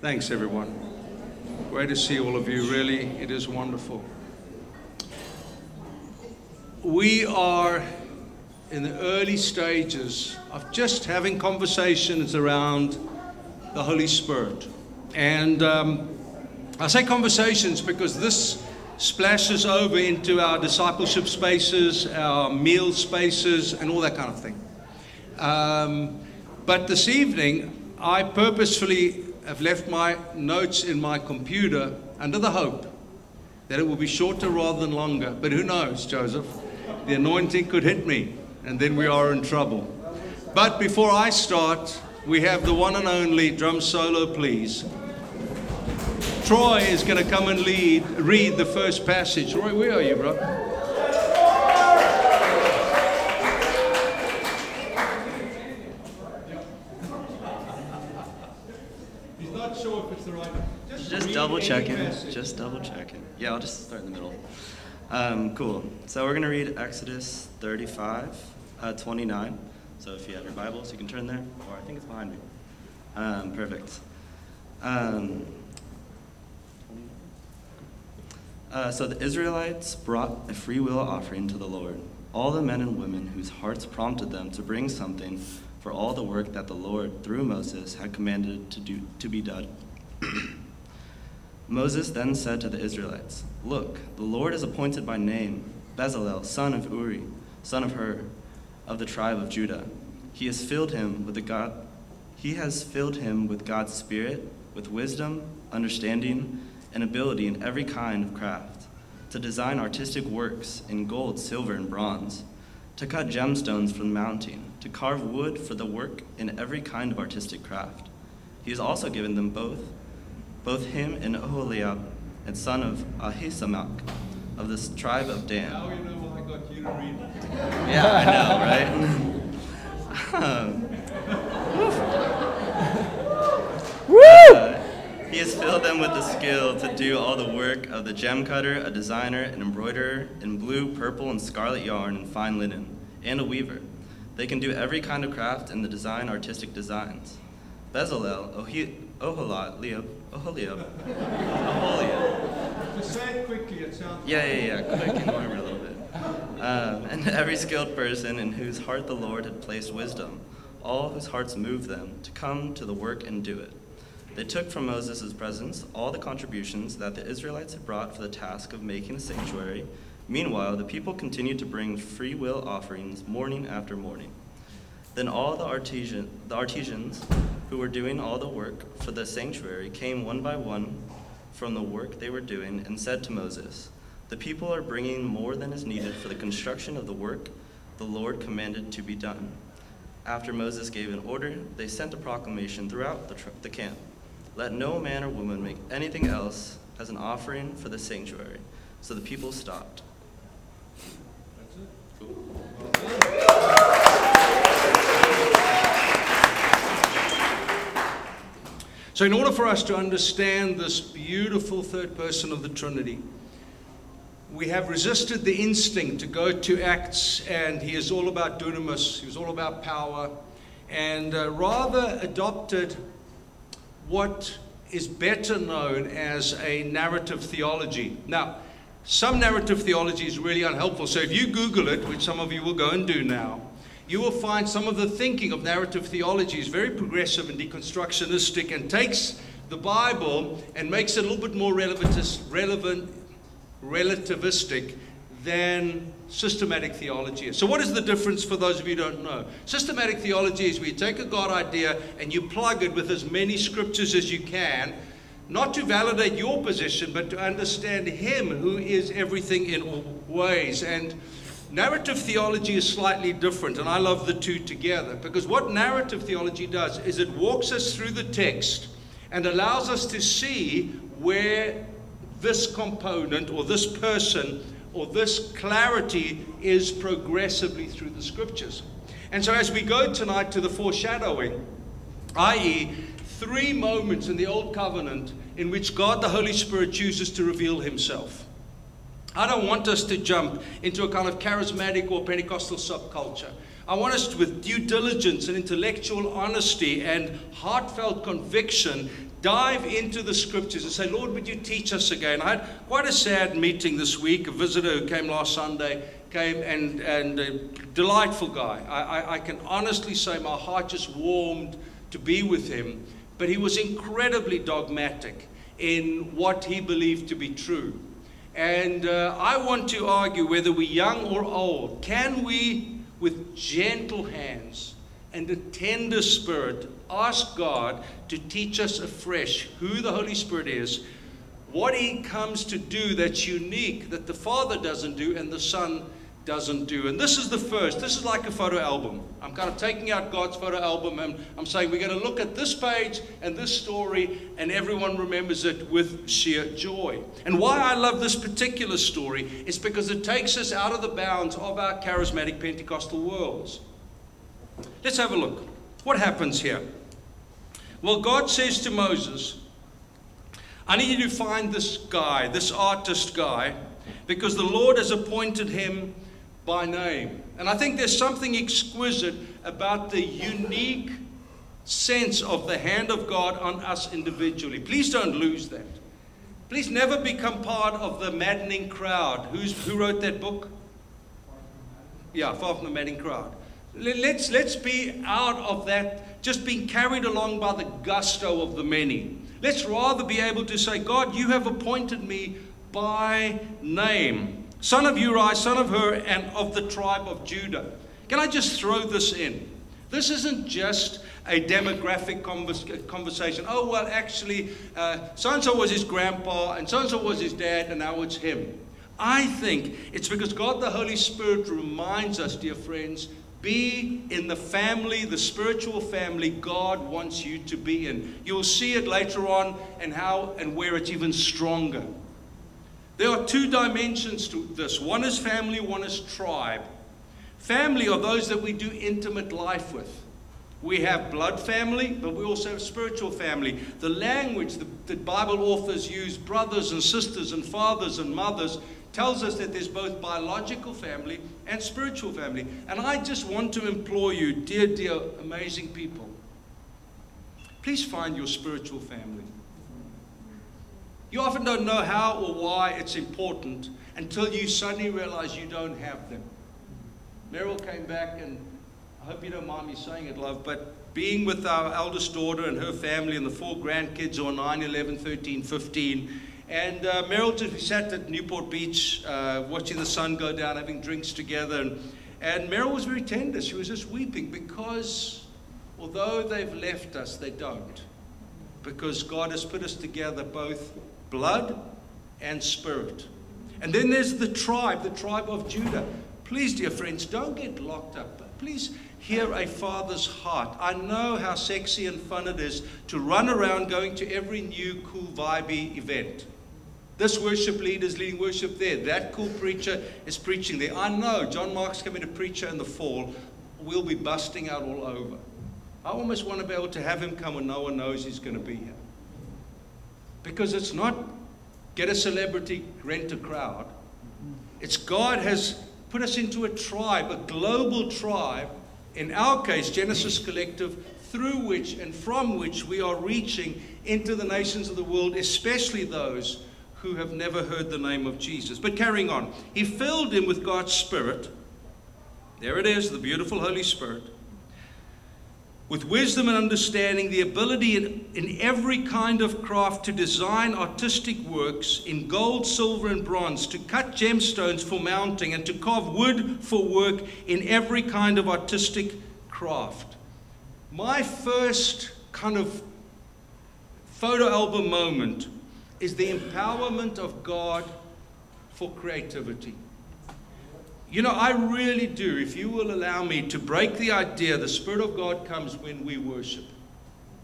Thanks, everyone. Great to see all of you. Really, it is wonderful. We are in the early stages of just having conversations around the Holy Spirit. And um, I say conversations because this splashes over into our discipleship spaces, our meal spaces, and all that kind of thing. Um, but this evening, I purposefully have left my notes in my computer under the hope that it will be shorter rather than longer. But who knows, Joseph? The anointing could hit me, and then we are in trouble. But before I start, we have the one and only drum solo, please. Troy is going to come and lead, read the first passage. Troy, where are you, bro? Checking. Just double checking. Yeah, I'll just start in the middle. Um, cool. So we're going to read Exodus 35, uh, 29. So if you have your Bibles, you can turn there, or I think it's behind me. Um, perfect. Um, uh, so the Israelites brought a free will offering to the Lord. All the men and women whose hearts prompted them to bring something for all the work that the Lord, through Moses, had commanded to, do, to be done. Moses then said to the Israelites, Look, the Lord is appointed by name Bezalel, son of Uri, son of Hur, of the tribe of Judah. He has filled him with the God he has filled him with God's Spirit, with wisdom, understanding, and ability in every kind of craft, to design artistic works in gold, silver, and bronze, to cut gemstones from the mountain, to carve wood for the work in every kind of artistic craft. He has also given them both, both him and Oholiab, and son of Ahisamach, of the tribe of Dan. Now you know why I got you to read. Yeah, I know, right? Um, Uh, he has filled them with the skill to do all the work of the gem cutter, a designer, an embroiderer in blue, purple, and scarlet yarn and fine linen, and a weaver. They can do every kind of craft and the design artistic designs. Bezalel, Ohi- Oholiab, Oholiab, Oholiab. Just say it quickly, it sounds. Yeah, yeah, yeah, quick and warm a little bit. Um, and every skilled person in whose heart the Lord had placed wisdom, all whose hearts moved them to come to the work and do it. They took from Moses' presence all the contributions that the Israelites had brought for the task of making the sanctuary. Meanwhile, the people continued to bring free will offerings morning after morning. Then all the, artisan, the artisans who were doing all the work for the sanctuary came one by one from the work they were doing and said to Moses, The people are bringing more than is needed for the construction of the work the Lord commanded to be done. After Moses gave an order, they sent a proclamation throughout the, tr- the camp. Let no man or woman make anything else as an offering for the sanctuary. So the people stopped. So, in order for us to understand this beautiful third person of the Trinity, we have resisted the instinct to go to Acts, and he is all about dunamis, he was all about power, and uh, rather adopted what is better known as a narrative theology. Now, some narrative theology is really unhelpful. So if you Google it, which some of you will go and do now, you will find some of the thinking of narrative theology is very progressive and deconstructionistic and takes the Bible and makes it a little bit more relevant, relevant relativistic than systematic theology is. So, what is the difference for those of you who don't know? Systematic theology is where you take a God idea and you plug it with as many scriptures as you can, not to validate your position, but to understand Him who is everything in all ways. And narrative theology is slightly different, and I love the two together because what narrative theology does is it walks us through the text and allows us to see where this component or this person or this clarity is progressively through the scriptures. And so, as we go tonight to the foreshadowing, i.e., three moments in the Old Covenant in which God the Holy Spirit chooses to reveal Himself. I don't want us to jump into a kind of charismatic or Pentecostal subculture. I want us to, with due diligence and intellectual honesty and heartfelt conviction, dive into the scriptures and say, Lord, would you teach us again? I had quite a sad meeting this week. A visitor who came last Sunday came and, and a delightful guy. I, I, I can honestly say my heart just warmed to be with him, but he was incredibly dogmatic in what he believed to be true. And uh, I want to argue whether we're young or old, can we, with gentle hands and a tender spirit, ask God to teach us afresh who the Holy Spirit is, what He comes to do that's unique, that the Father doesn't do and the Son doesn't do. And this is the first. This is like a photo album. I'm kind of taking out God's photo album and I'm saying we're going to look at this page and this story, and everyone remembers it with sheer joy. And why I love this particular story is because it takes us out of the bounds of our charismatic Pentecostal worlds. Let's have a look. What happens here? Well, God says to Moses, I need you to find this guy, this artist guy, because the Lord has appointed him by name. And I think there's something exquisite about the unique sense of the hand of God on us individually. Please don't lose that. Please never become part of the maddening crowd. Who's, who wrote that book? Yeah, Far from the Maddening Crowd. Let's, let's be out of that, just being carried along by the gusto of the many. Let's rather be able to say, God, you have appointed me by name son of Uri, son of Hur, and of the tribe of Judah. Can I just throw this in? This isn't just a demographic conversation. Oh, well, actually, so and so was his grandpa, and so and so was his dad, and now it's him. I think it's because God the Holy Spirit reminds us, dear friends, be in the family, the spiritual family God wants you to be in. You'll see it later on and how and where it's even stronger. There are two dimensions to this one is family, one is tribe. Family are those that we do intimate life with. We have blood family, but we also have spiritual family. The language that the Bible authors use, brothers and sisters and fathers and mothers, tells us that there's both biological family and spiritual family. And I just want to implore you, dear, dear, amazing people, please find your spiritual family. You often don't know how or why it's important until you suddenly realize you don't have them. Meryl came back, and I hope you don't mind me saying it, love, but being with our eldest daughter and her family and the four grandkids on 9, 11, 13, 15, and uh, Meryl just, sat at Newport Beach uh, watching the sun go down, having drinks together, and, and Meryl was very tender. She was just weeping because although they've left us, they don't. Because God has put us together both blood and spirit. And then there's the tribe, the tribe of Judah. Please, dear friends, don't get locked up. Please hear a father's heart. I know how sexy and fun it is to run around going to every new cool vibey event. This worship leader is leading worship there. That cool preacher is preaching there. I know John Mark's coming to preacher in the fall. We'll be busting out all over. I almost want to be able to have him come when no one knows he's going to be here. Because it's not get a celebrity, rent a crowd. It's God has put us into a tribe, a global tribe, in our case, Genesis Collective, through which and from which we are reaching into the nations of the world, especially those who have never heard the name of Jesus. But carrying on, He filled him with God's Spirit. There it is, the beautiful Holy Spirit with wisdom and understanding, the ability in, in, every kind of craft to design artistic works in gold, silver, and bronze, to cut gemstones for mounting, and to carve wood for work in every kind of artistic craft. My first kind of photo album moment is the empowerment of God for creativity. You know, I really do, if you will allow me to break the idea the Spirit of God comes when we worship.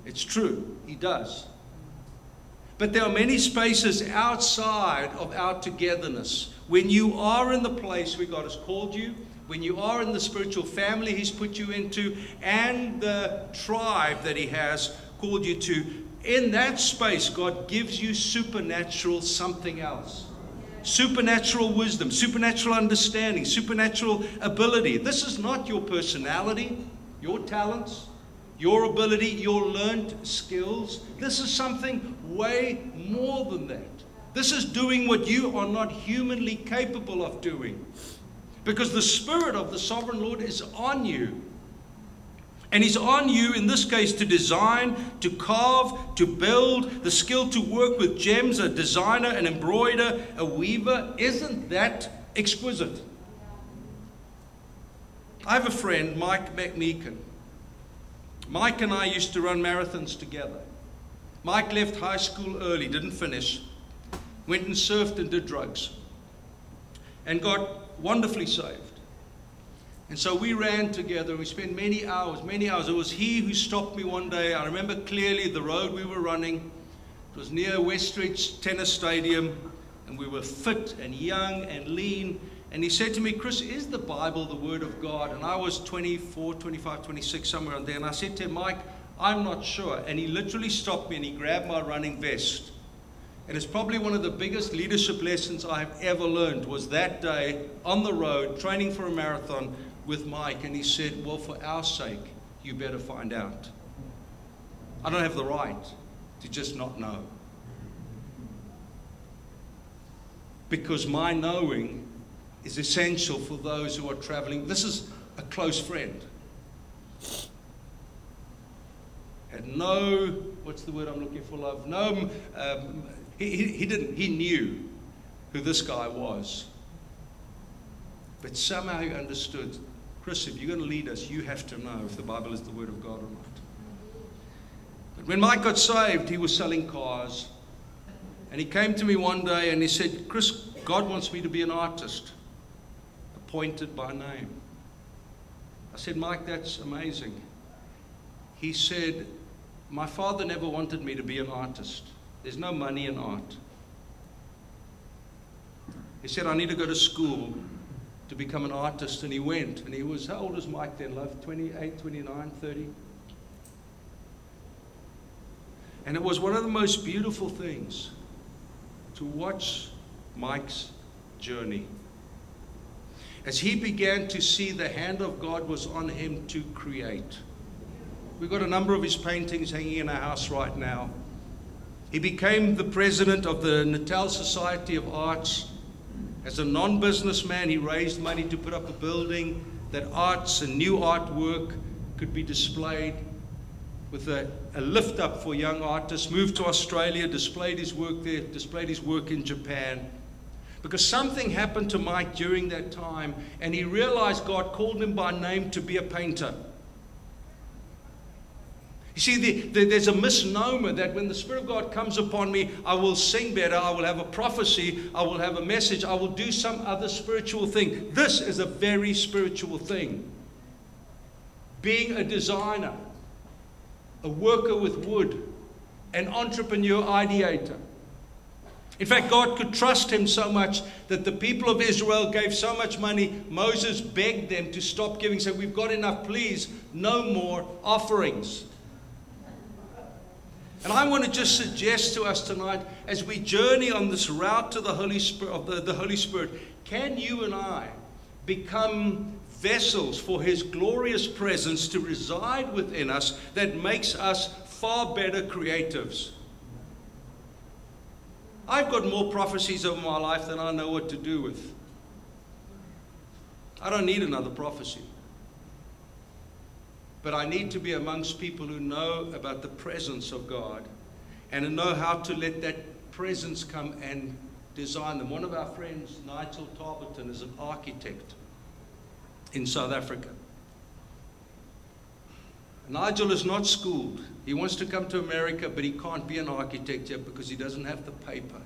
It's true, He does. But there are many spaces outside of our togetherness. When you are in the place where God has called you, when you are in the spiritual family He's put you into, and the tribe that He has called you to, in that space, God gives you supernatural something else supernatural wisdom, supernatural understanding, supernatural ability. This is not your personality, your talents, your ability, your learned skills. This is something way more than that. This is doing what you are not humanly capable of doing. Because the Spirit of the Sovereign Lord is on you. And it's on you, in this case, to design, to carve, to build, the skill to work with gems, a designer, an embroider, a weaver. Isn't that exquisite? I have a friend, Mike McMeekin. Mike and I used to run marathons together. Mike left high school early, didn't finish, went and surfed and did drugs, and got wonderfully saved. And so we ran together. We spent many hours, many hours. It was he who stopped me one day. I remember clearly the road we were running. It was near Westridge Tennis Stadium, and we were fit and young and lean. And he said to me, Chris, is the Bible the Word of God? And I was 24, 25, 26, somewhere on there. And I said to him, Mike, I'm not sure. And he literally stopped me and he grabbed my running vest. And it's probably one of the biggest leadership lessons I've ever learned was that day on the road, training for a marathon with Mike. And he said, Well, for our sake, you better find out. I don't have the right to just not know. Because my knowing is essential for those who are traveling. This is a close friend. Had no, what's the word I'm looking for, love? No, um, he, he didn't, he knew who this guy was. But somehow he understood Chris, if you're going to lead us, you have to know if the Bible is the Word of God or not. But when Mike got saved, he was selling cars. And he came to me one day and he said, Chris, God wants me to be an artist appointed by name. I said, Mike, that's amazing. He said, My father never wanted me to be an artist. There's no money in art. He said, I need to go to school to become an artist. And he went. And he was, how old was Mike then, love? 28, 29, 30? And it was one of the most beautiful things to watch Mike's journey as he began to see the hand of God was on him to create. We've got a number of his paintings hanging in our house right now. He became the president of the Natal Society of Arts. As a non businessman, he raised money to put up a building that arts and new artwork could be displayed with a, a, lift up for young artists, moved to Australia, displayed his work there, displayed his work in Japan. Because something happened to Mike during that time, and he realized God called him by name to be a painter. You see, the, the, there's a misnomer that when the Spirit of God comes upon me, I will sing better, I will have a prophecy, I will have a message, I will do some other spiritual thing. This is a very spiritual thing. Being a designer, a worker with wood, an entrepreneur ideator. In fact, God could trust him so much that the people of Israel gave so much money, Moses begged them to stop giving, said, We've got enough, please, no more offerings. And I want to just suggest to us tonight, as we journey on this route to the Holy Spirit, of the, the Holy Spirit, can you and I become vessels for His glorious presence to reside within us that makes us far better creatives? I've got more prophecies over my life than I know what to do with. I don't need another prophecy. But I need to be amongst people who know about the presence of God and know how to let that presence come and design them. One of our friends, Nigel Tarberton, is an architect in South Africa. Nigel is not schooled. He wants to come to America, but he can't be an architect yet because he doesn't have the paper.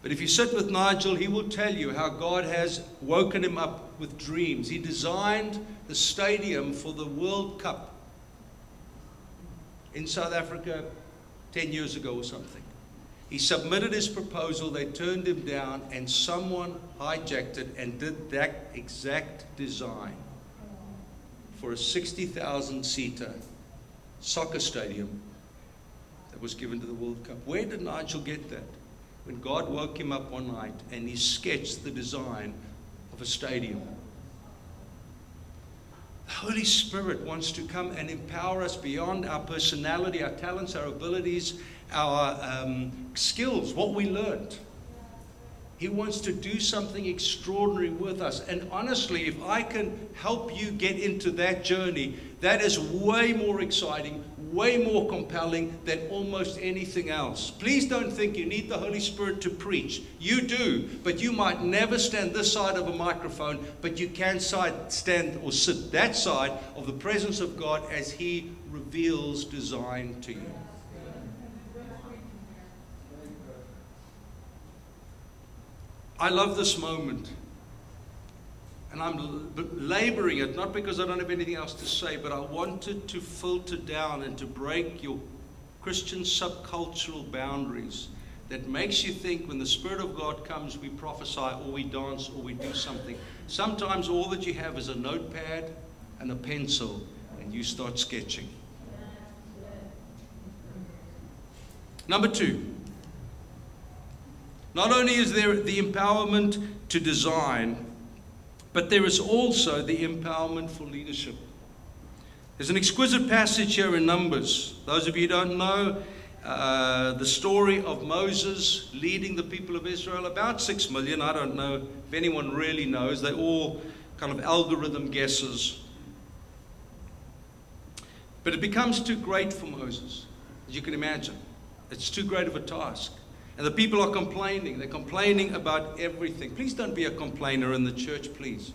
But if you sit with Nigel, he will tell you how God has woken him up with dreams. He designed the stadium for the World Cup in South Africa 10 years ago or something. He submitted his proposal, they turned him down, and someone hijacked it and did that exact design for a 60,000 seater soccer stadium that was given to the World Cup. Where did Nigel get that? When God woke him up one night and he sketched the design of a stadium. The Holy Spirit wants to come and empower us beyond our personality, our talents, our abilities, our um, skills, what we learned. He wants to do something extraordinary with us. And honestly, if I can help you get into that journey, that is way more exciting, way more compelling than almost anything else. Please don't think you need the Holy Spirit to preach. You do, but you might never stand this side of a microphone, but you can side, stand or sit that side of the presence of God as He reveals design to you. I love this moment. And I'm laboring it, not because I don't have anything else to say, but I wanted to filter down and to break your Christian subcultural boundaries that makes you think when the Spirit of God comes, we prophesy or we dance or we do something. Sometimes all that you have is a notepad and a pencil, and you start sketching. Number two, not only is there the empowerment to design, but there is also the empowerment for leadership. There's an exquisite passage here in Numbers. Those of you who don't know, uh, the story of Moses leading the people of Israel, about six million. I don't know if anyone really knows. They're all kind of algorithm guesses. But it becomes too great for Moses, as you can imagine. It's too great of a task. And the people are complaining. They're complaining about everything. Please don't be a complainer in the church, please.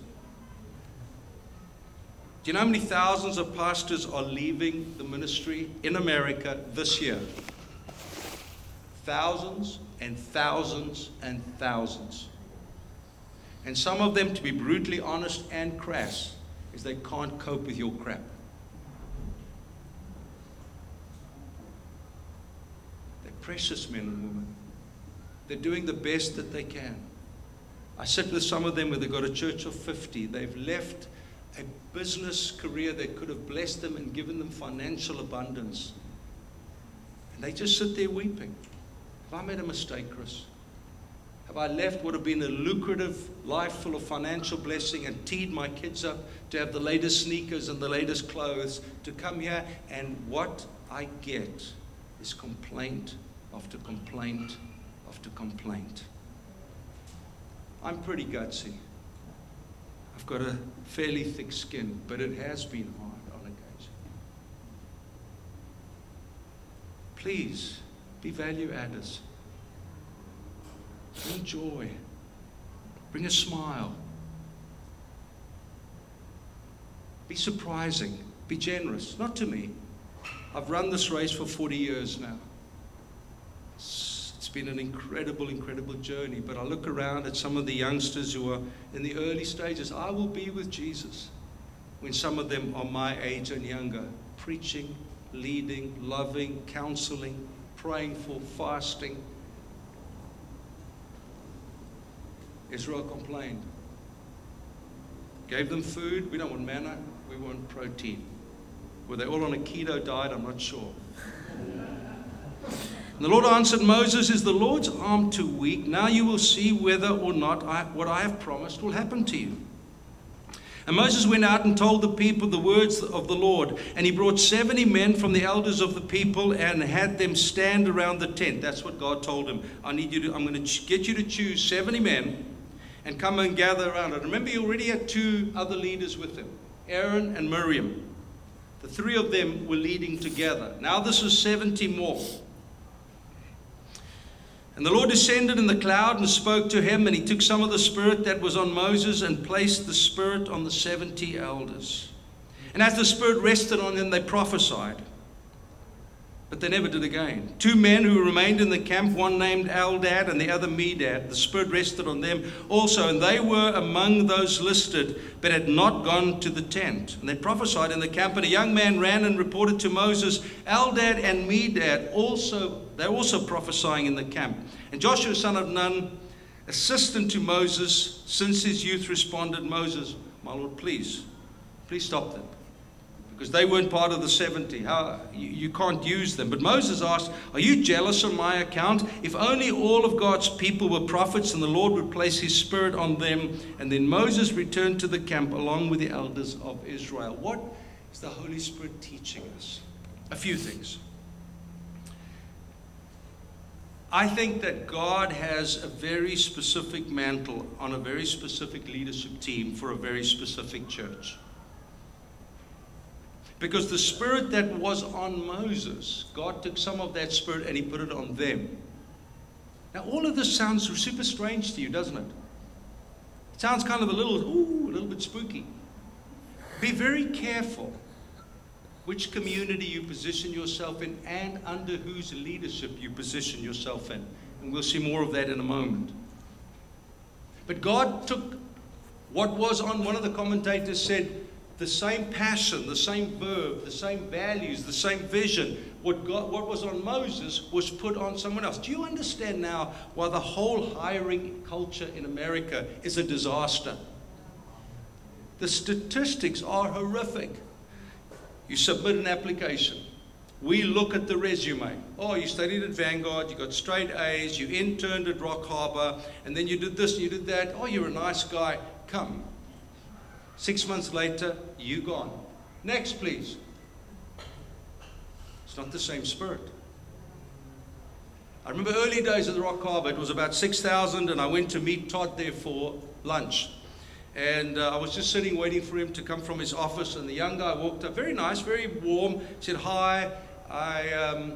Do you know how many thousands of pastors are leaving the ministry in America this year? Thousands and thousands and thousands. And some of them, to be brutally honest and crass, is they can't cope with your crap. They're precious men and women. They're doing the best that they can. I sit with some of them where they've got a church of 50. They've left a business career that could have blessed them and given them financial abundance. And they just sit there weeping. Have I made a mistake, Chris? Have I left what would have been a lucrative life full of financial blessing and teed my kids up to have the latest sneakers and the latest clothes to come here? And what I get is complaint after complaint after complaint. I'm pretty gutsy. I've got a fairly thick skin, but it has been hard on occasion. Please be value adders. Bring joy. Bring a smile. Be surprising. Be generous. Not to me. I've run this race for 40 years now. It's been an incredible, incredible journey. But I look around at some of the youngsters who are in the early stages. I will be with Jesus when some of them are my age and younger, preaching, leading, loving, counseling, praying for, fasting. Israel complained. Gave them food. We don't want manna, we want protein. Were they all on a keto diet? I'm not sure. And the Lord answered Moses, Is the Lord's arm too weak? Now you will see whether or not I, what I have promised will happen to you. And Moses went out and told the people the words of the Lord. And he brought 70 men from the elders of the people and had them stand around the tent. That's what God told him. I need you to, I'm going to get you to choose 70 men and come and gather around it. Remember, he already had two other leaders with him Aaron and Miriam. The three of them were leading together. Now this is 70 more. And the Lord descended in the cloud and spoke to him, and he took some of the spirit that was on Moses and placed the spirit on the 70 elders. And as the spirit rested on them, they prophesied. But they never did again. Two men who remained in the camp, one named Eldad and the other Medad, the Spirit rested on them also, and they were among those listed, but had not gone to the tent. And they prophesied in the camp, and a young man ran and reported to Moses, Eldad and Medad also, they're also prophesying in the camp. And Joshua, son of Nun, assistant to Moses, since his youth responded, Moses, my Lord, please, please stop them. because they weren't part of the 70. How, you, you can't use them. But Moses asked, Are you jealous on my account? If only all of God's people were prophets and the Lord would place his spirit on them. And then Moses returned to the camp along with the elders of Israel. What is the Holy Spirit teaching us? A few things. I think that God has a very specific mantle on a very specific leadership team for a very specific church. Because the spirit that was on Moses, God took some of that spirit and he put it on them. Now, all of this sounds super strange to you, doesn't it? It sounds kind of a little, ooh, a little bit spooky. Be very careful which community you position yourself in and under whose leadership you position yourself in. And we'll see more of that in a moment. But God took what was on, one of the commentators said, the same passion, the same verb, the same values, the same vision. What, God, what was on Moses was put on someone else. Do you understand now why the whole hiring culture in America is a disaster? The statistics are horrific. You submit an application. We look at the resume. Oh, you studied at Vanguard, you got straight A's, you interned at Rock Harbor, and then you did this, and you did that. Oh, you're a nice guy. Come. Six months later, you gone. Next, please. It's not the same spirit. I remember early days at the Rock Harbor, it was about 6,000, and I went to meet Todd there for lunch. And uh, I was just sitting waiting for him to come from his office, and the young guy walked up, very nice, very warm, said, Hi, I, um,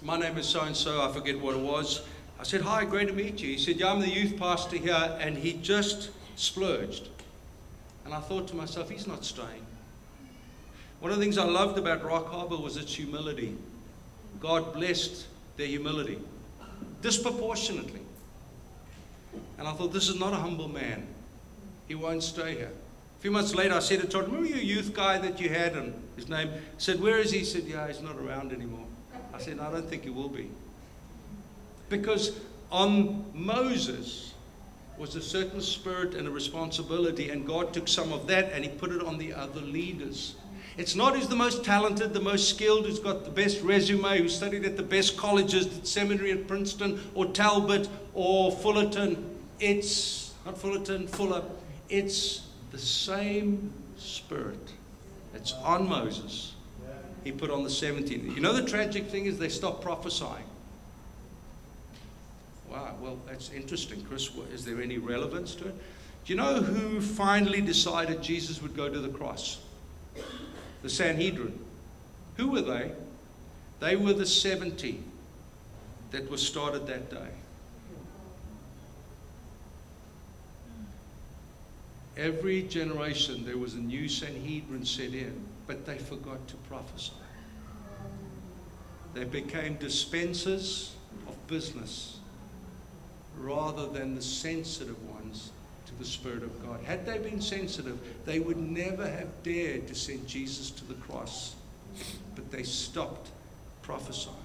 my name is so and so, I forget what it was. I said, Hi, great to meet you. He said, Yeah, I'm the youth pastor here, and he just splurged. And I thought to myself, he's not staying. One of the things I loved about Rock Harbor was its humility. God blessed their humility disproportionately. And I thought, this is not a humble man. He won't stay here. A few months later, I said to Todd, remember your youth guy that you had? And his name said, where is he? He said, yeah, he's not around anymore. I said, I don't think he will be. Because on Moses, was a certain spirit and a responsibility, and God took some of that and He put it on the other leaders. It's not who's the most talented, the most skilled, who's got the best resume, who studied at the best colleges, the seminary at Princeton or Talbot or Fullerton. It's not Fullerton, Fuller. It's the same spirit that's on Moses. He put on the 17. You know the tragic thing is they stopped prophesying. Wow, well, that's interesting, Chris. Is there any relevance to it? Do you know who finally decided Jesus would go to the cross? The Sanhedrin. Who were they? They were the 70 that were started that day. Every generation there was a new Sanhedrin set in, but they forgot to prophesy. They became dispensers of business rather than the sensitive ones to the Spirit of God. Had they been sensitive, they would never have dared to send Jesus to the cross. But they stopped prophesying.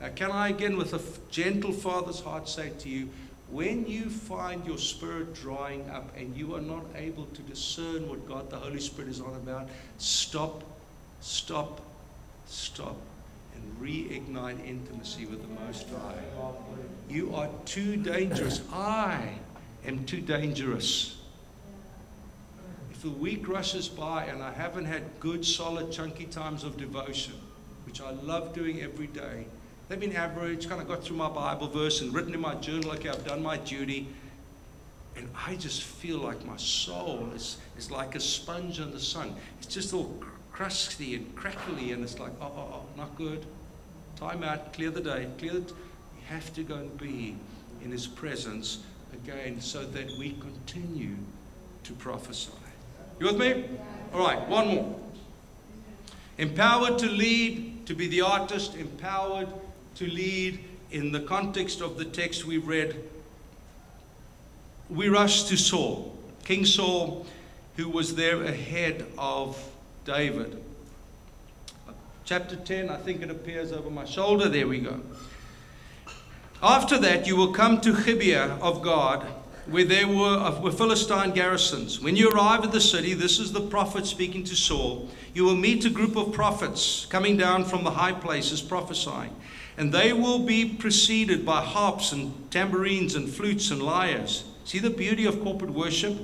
Now, can I again, with a gentle father's heart, say to you, when you find your spirit drying up and you are not able to discern what God the Holy Spirit is on about, stop, stop, stop and reignite intimacy with the Most High. You are too dangerous. I am too dangerous. If a week rushes by and I haven't had good, solid, chunky times of devotion, which I love doing every day, they've been average, kind of got through my Bible verse and written in my journal, okay, I've done my duty. And I just feel like my soul is, is like a sponge in the sun. It's just all crusty and crackly, and it's like, oh, oh, oh not good. Time out, clear the day, clear it. We have to go and be in His presence again so that we continue to prophesy. You with me? All right, one more. Empowered to lead, to be the artist, empowered to lead in the context of the text we read. We rush to Saul, King Saul, who was there ahead of David. Chapter 10, I think it appears over my shoulder. There we go. After that, you will come to Gibeah of God, where there were, were Philistine garrisons. When you arrive at the city, this is the prophet speaking to Saul, you will meet a group of prophets coming down from the high places prophesying. And they will be preceded by harps and tambourines and flutes and lyres. See the beauty of corporate worship?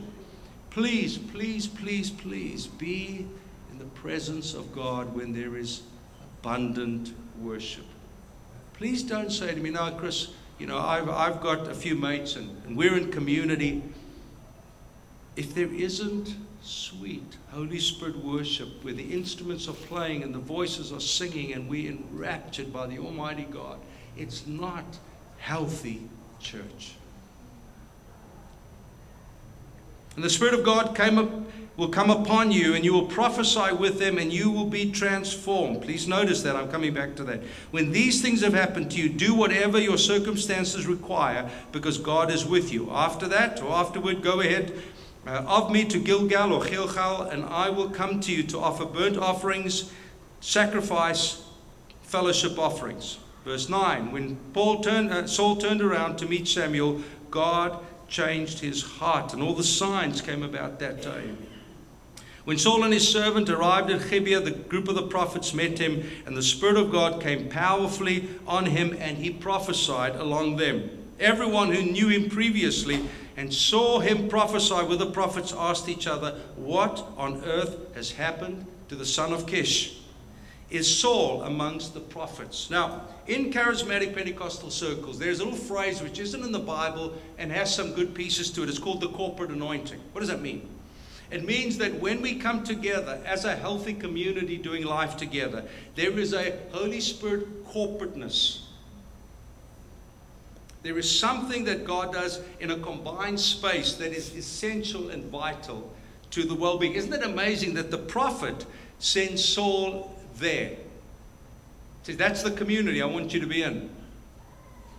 Please, please, please, please be in the presence of God when there is abundant worship. Please don't say to me, no, Chris, you know, I've, I've got a few mates and, and we're in community. If there isn't sweet Holy Spirit worship where the instruments are playing and the voices are singing and we're enraptured by the Almighty God, it's not healthy church. And the Spirit of God came up, will come upon you, and you will prophesy with them, and you will be transformed. Please notice that. I'm coming back to that. When these things have happened to you, do whatever your circumstances require, because God is with you. After that, or afterward, go ahead uh, of me to Gilgal or Gilgal, and I will come to you to offer burnt offerings, sacrifice, fellowship offerings. Verse 9 When Paul turned, uh, Saul turned around to meet Samuel, God changed his heart, and all the signs came about that day. When Saul and his servant arrived at Gibeah, the group of the prophets met him, and the Spirit of God came powerfully on him, and he prophesied along them. Everyone who knew him previously and saw him prophesy with the prophets asked each other, What on earth has happened to the son of Kish? Is Saul amongst the prophets? Now, in charismatic Pentecostal circles, there's a little phrase which isn't in the Bible and has some good pieces to it. It's called the corporate anointing. What does that mean? It means that when we come together as a healthy community doing life together, there is a Holy Spirit corporateness there is something that God does in a combined space that is essential and vital to the well being. Isn't it amazing that the prophet sends Saul there? See, that's the community I want you to be in.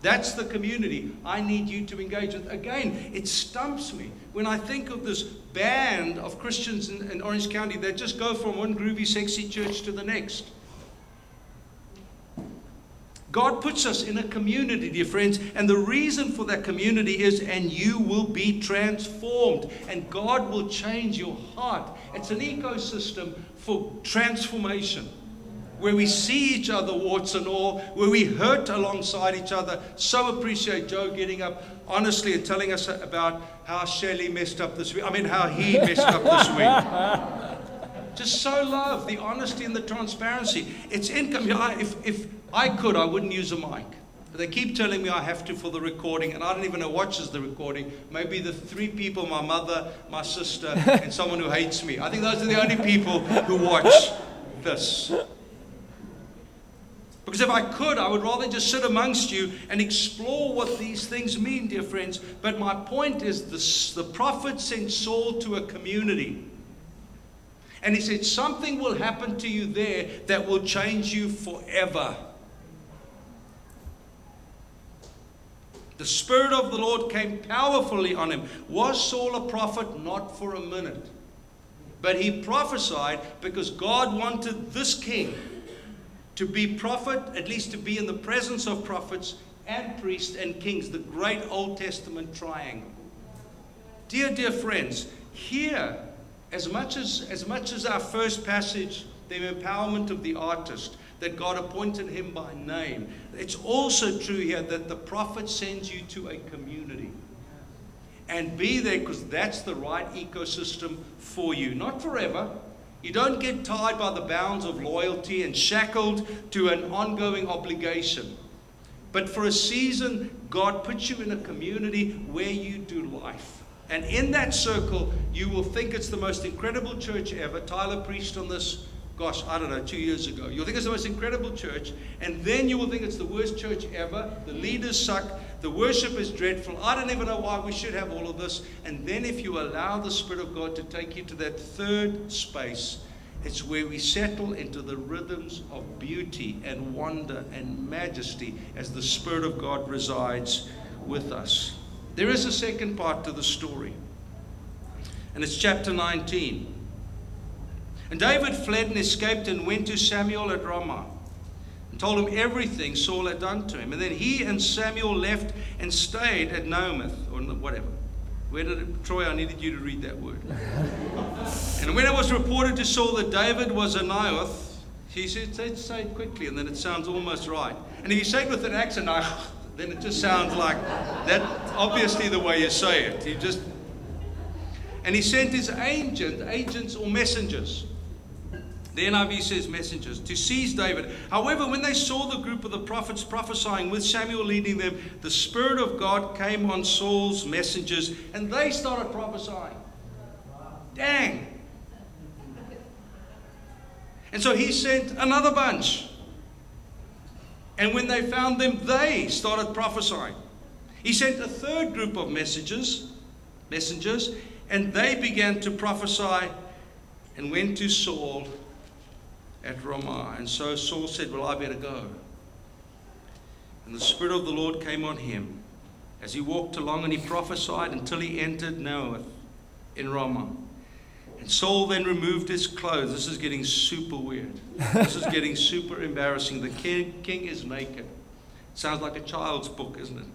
That's the community I need you to engage with. Again, it stumps me when I think of this band of Christians in, in Orange County that just go from one groovy, sexy church to the next. God puts us in a community, dear friends, and the reason for that community is, and you will be transformed, and God will change your heart. It's an ecosystem for transformation where we see each other, warts and all, where we hurt alongside each other. So appreciate Joe getting up honestly and telling us about how Shelley messed up this week. I mean, how he messed up this week. Just so love the honesty and the transparency. It's income. If, if I could, I wouldn't use a mic. But they keep telling me I have to for the recording, and I don't even know what watches the recording. Maybe the three people my mother, my sister, and someone who hates me. I think those are the only people who watch this. Because if I could, I would rather just sit amongst you and explore what these things mean, dear friends. But my point is this, the prophet sent Saul to a community. And he said, Something will happen to you there that will change you forever. The Spirit of the Lord came powerfully on him. Was Saul a prophet? Not for a minute. But he prophesied because God wanted this king to be prophet, at least to be in the presence of prophets and priests and kings, the great Old Testament triangle. Dear, dear friends, here, as much as, as much as our first passage, the empowerment of the artist, that God appointed him by name. It's also true here that the prophet sends you to a community. And be there because that's the right ecosystem for you. Not forever. You don't get tied by the bounds of loyalty and shackled to an ongoing obligation. But for a season, God puts you in a community where you do life. And in that circle, you will think it's the most incredible church ever. Tyler preached on this gosh, I don't know, two years ago. You'll think it's the most incredible church, and then you will think it's the worst church ever. The leaders suck, the worship is dreadful. I don't even know why we should have all of this. And then, if you allow the Spirit of God to take you to that third space, it's where we settle into the rhythms of beauty and wonder and majesty as the Spirit of God resides with us. There is a second part to the story, and it's chapter 19. And David fled and escaped and went to Samuel at Ramah and told him everything Saul had done to him. And then he and Samuel left and stayed at Naioth or whatever. Where did it, Troy, I needed you to read that word. and when it was reported to Saul that David was a Naioth, he said, say, say it quickly, and then it sounds almost right. And if you say it with an accent, then it just sounds like that, obviously the way you say it. He just, and he sent his agent, agents or messengers the NIV says messengers to seize David. However, when they saw the group of the prophets prophesying with Samuel leading them, the Spirit of God came on Saul's messengers and they started prophesying. Dang. And so he sent another bunch. And when they found them, they started prophesying. He sent a third group of messengers, messengers, and they began to prophesy and went to Saul at Ramah. And so Saul said, Well, I better go. And the Spirit of the Lord came on him as he walked along and he prophesied until he entered Naioth in Ramah. And Saul then removed his clothes. This is getting super weird. This is getting super embarrassing. The king, king is naked. Sounds like a child's book, isn't it?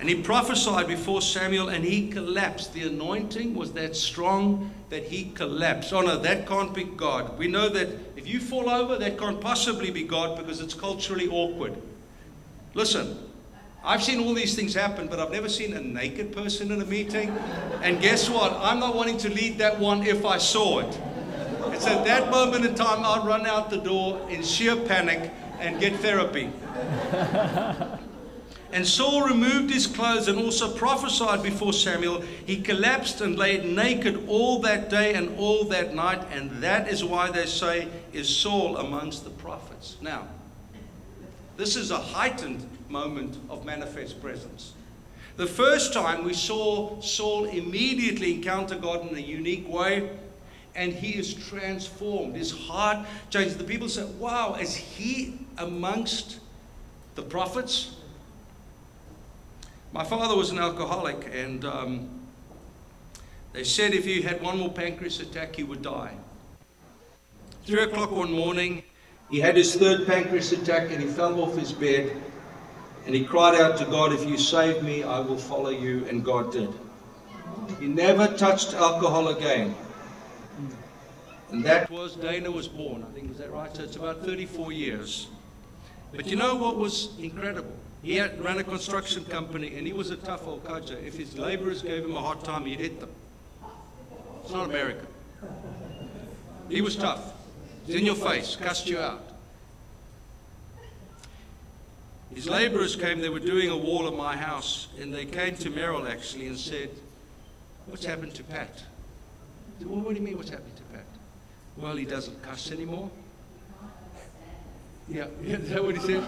And he prophesied before Samuel and he collapsed. The anointing was that strong that he collapsed. Oh no, that can't be God. We know that if you fall over, that can't possibly be God because it's culturally awkward. Listen, I've seen all these things happen, but I've never seen a naked person in a meeting. And guess what? I'm not wanting to lead that one if I saw it. It's at that moment in time I'll run out the door in sheer panic and get therapy. And Saul removed his clothes and also prophesied before Samuel. He collapsed and lay naked all that day and all that night, and that is why they say is Saul amongst the prophets. Now, this is a heightened moment of manifest presence. The first time we saw Saul immediately encounter God in a unique way, and he is transformed. His heart changes. The people said, Wow, is he amongst the prophets? My father was an alcoholic, and um, they said if he had one more pancreas attack, he would die. Three o'clock one morning, he had his third pancreas attack and he fell off his bed and he cried out to God, If you save me, I will follow you. And God did. He never touched alcohol again. And that was, Dana was born, I think, is that right? So it's about 34 years. But you know what was incredible? He had, ran a construction company and he was a tough old codger. If his laborers gave him a hard time, he'd hit them. It's not America. He was tough. He's in your face, cussed you out. His laborers came, they were doing a wall at my house, and they came to Merrill actually and said, What's happened to Pat? Said, well, what do you mean, what's happened to Pat? Well, he doesn't cuss anymore. Yeah, is that what he said?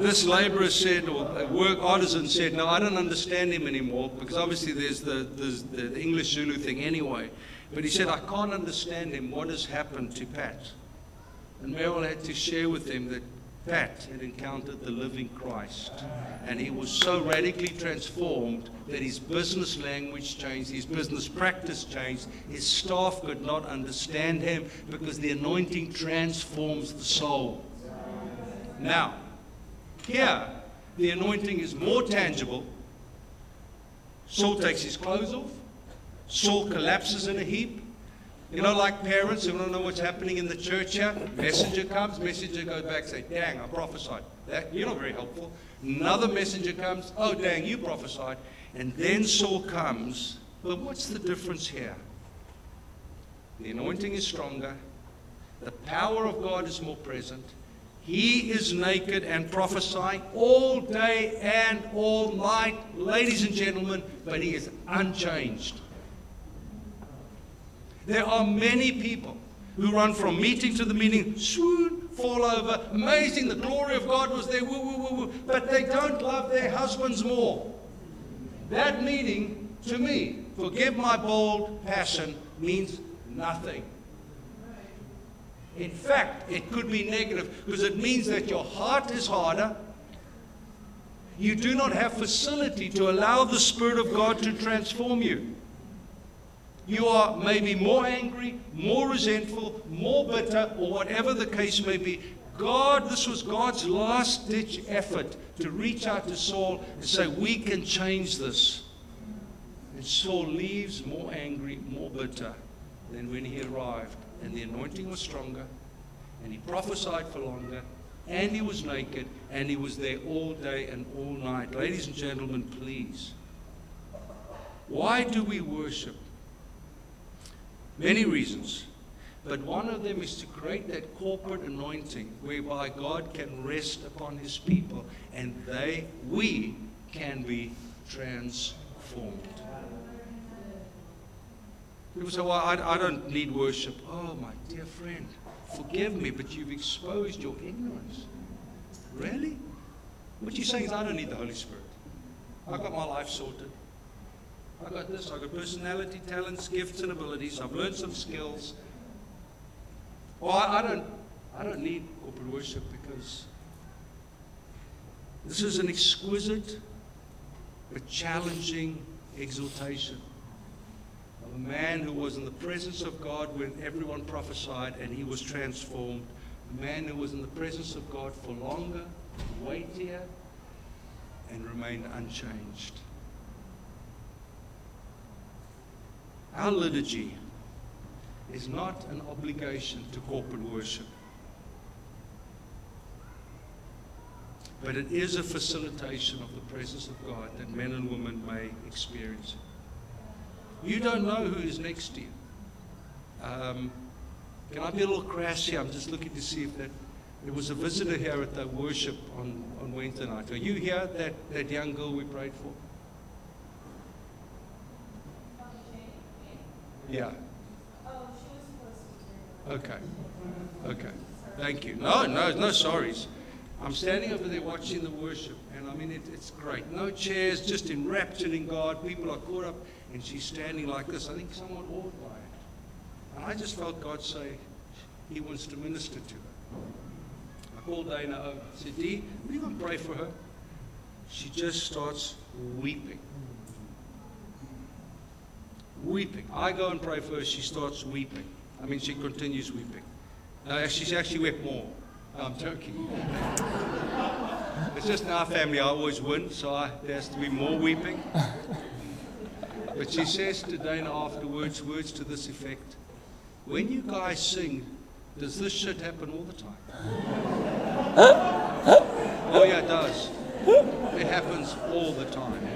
this laborer said, or work artisan said, no, I don't understand him anymore because obviously there's the, there's the English Zulu thing anyway. But he said, I can't understand him. What has happened to Pat? And Merrill had to share with him that Pat had encountered the living Christ. And he was so radically transformed that his business language changed, his business practice changed. His staff could not understand him because the anointing transforms the soul. Now, here, the anointing is more tangible. Saul takes his clothes off. Saul collapses in a heap. You know, like parents who don't know what's happening in the church here. Messenger comes, messenger goes back, say, "Dang, I prophesied." That you're not very helpful. Another messenger comes, "Oh, dang, you prophesied." And then Saul comes. But what's the difference here? The anointing is stronger. The power of God is more present. He is naked and prophesying all day and all night, ladies and gentlemen, but he is unchanged. There are many people who run from meeting to the meeting, swoon, fall over, amazing, the glory of God was there, woo, woo, woo, woo, but they don't love their husbands more. That meeting, to me, forgive my bold passion, means nothing. In fact, it could be negative because it means that your heart is harder. You do not have facility to allow the Spirit of God to transform you. You are maybe more angry, more resentful, more bitter, or whatever the case may be. God, this was God's last ditch effort to reach out to Saul and say, We can change this. And Saul leaves more angry, more bitter than when he arrived. And the anointing was stronger, and he prophesied for longer, and he was naked, and he was there all day and all night. Ladies and gentlemen, please. Why do we worship? Many reasons. But one of them is to create that corporate anointing whereby God can rest upon his people and they, we, can be transformed. People say, well, I, I don't need worship. Oh, my dear friend, forgive me, but you've exposed your ignorance. Really? What you're saying is, I don't need the Holy Spirit. I've got my life sorted. I've got this. I've got personality, talents, gifts, and abilities. I've learned some skills. Well, I, I don't, I don't need corporate worship because this is an exquisite but challenging a man who was in the presence of God when everyone prophesied and he was transformed. A man who was in the presence of God for longer, weightier, and remained unchanged. Our liturgy is not an obligation to corporate worship, but it is a facilitation of the presence of God that men and women may experience. You don't know who is next to you. Um, can I be a little crass here? I'm just looking to see if that there was a visitor here at the worship on, on Wednesday night. Are you here, that, that young girl we prayed for? Yeah. Oh, she was close. Okay. Okay. Thank you. No, no, no sorries. I'm standing over there watching the worship, and I mean, it, it's great. No chairs, just enraptured in God. People are caught up, and she's standing like this. I think somewhat awed by it. And I just felt God say, He wants to minister to her. I called Dana over. I said, Dee, will you go and pray for her? She just starts weeping. Weeping. I go and pray for her, she starts weeping. I mean, she continues weeping. No, she actually wept more. No, I'm joking. it's just in our family, I always win, so I, there has to be more weeping. But she says to Dana afterwards, words to this effect When you guys sing, does this shit happen all the time? oh, yeah, it does. It happens all the time.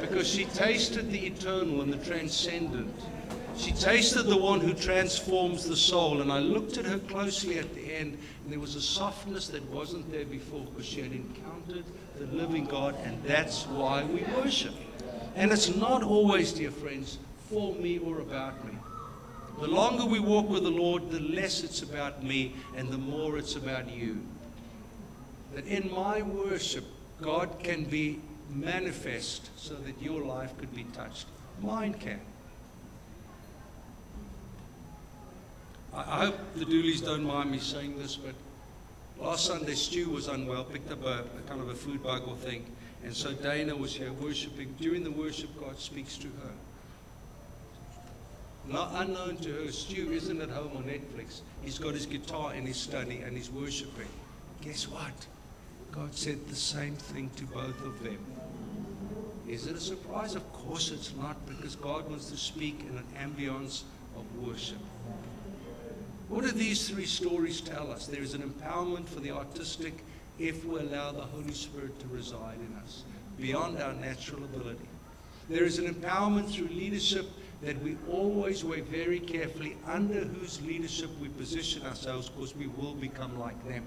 because she tasted the eternal and the transcendent. She tasted the one who transforms the soul. And I looked at her closely at the end, and there was a softness that wasn't there before because she had encountered the living God, and that's why we worship. And it's not always, dear friends, for me or about me. The longer we walk with the Lord, the less it's about me, and the more it's about you. That in my worship, God can be manifest so that your life could be touched. Mine can. I, hope the Dooleys don't mind me saying this, but last Sunday Stu was unwell, picked up a, a kind of a food bug or thing, and so Dana was here worshiping. During the worship, God speaks to her. Not unknown to her, Stu isn't at home on Netflix. He's got his guitar in his study and he's worshiping. Guess what? God said the same thing to both of them. Is it a surprise? Of course it's not, because God wants to speak in an ambience of worship. What do these three stories tell us? There is an empowerment for the artistic if we allow the Holy Spirit to reside in us, beyond our natural ability. There is an empowerment through leadership that we always weigh very carefully under whose leadership we position ourselves because we will become like them.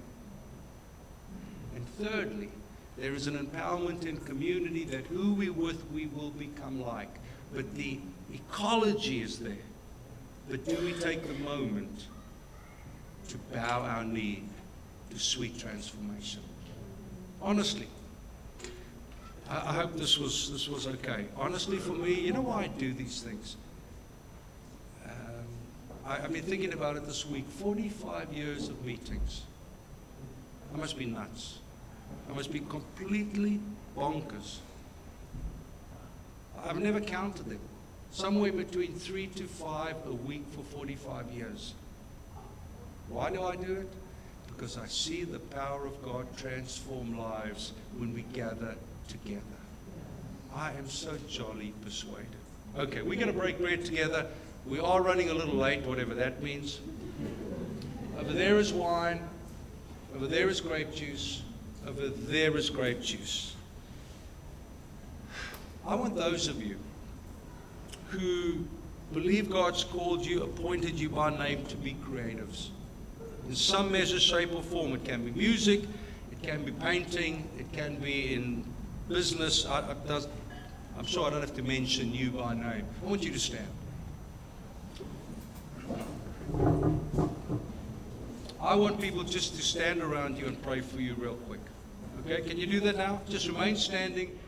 And thirdly, there is an empowerment in community that who we with, we will become like. But the ecology is there. But do we take the moment to bow our knee to sweet transformation? Honestly. I, I hope this was, this was okay. Honestly, for me, you know why I do these things? Um, I, I've been thinking about it this week 45 years of meetings. I must be nuts. I must be completely bonkers. I've never counted them. somewhere between three to five a week for 45 years. Why do I do it? Because I see the power of God transform lives when we gather together. I am so jolly persuaded. Okay, we're going to break bread together. We are running a little late, whatever that means. Over there is wine. Over there is grape juice. Over there is grape juice. I want those of you who believe God's called you, appointed you by name to be creatives. In some measure, shape, or form. It can be music, it can be painting, it can be in business. I, I, does, I'm sure I don't have to mention you by name. I want you to stand. I want people just to stand around you and pray for you real quick. Okay, can you do that now? Just remain standing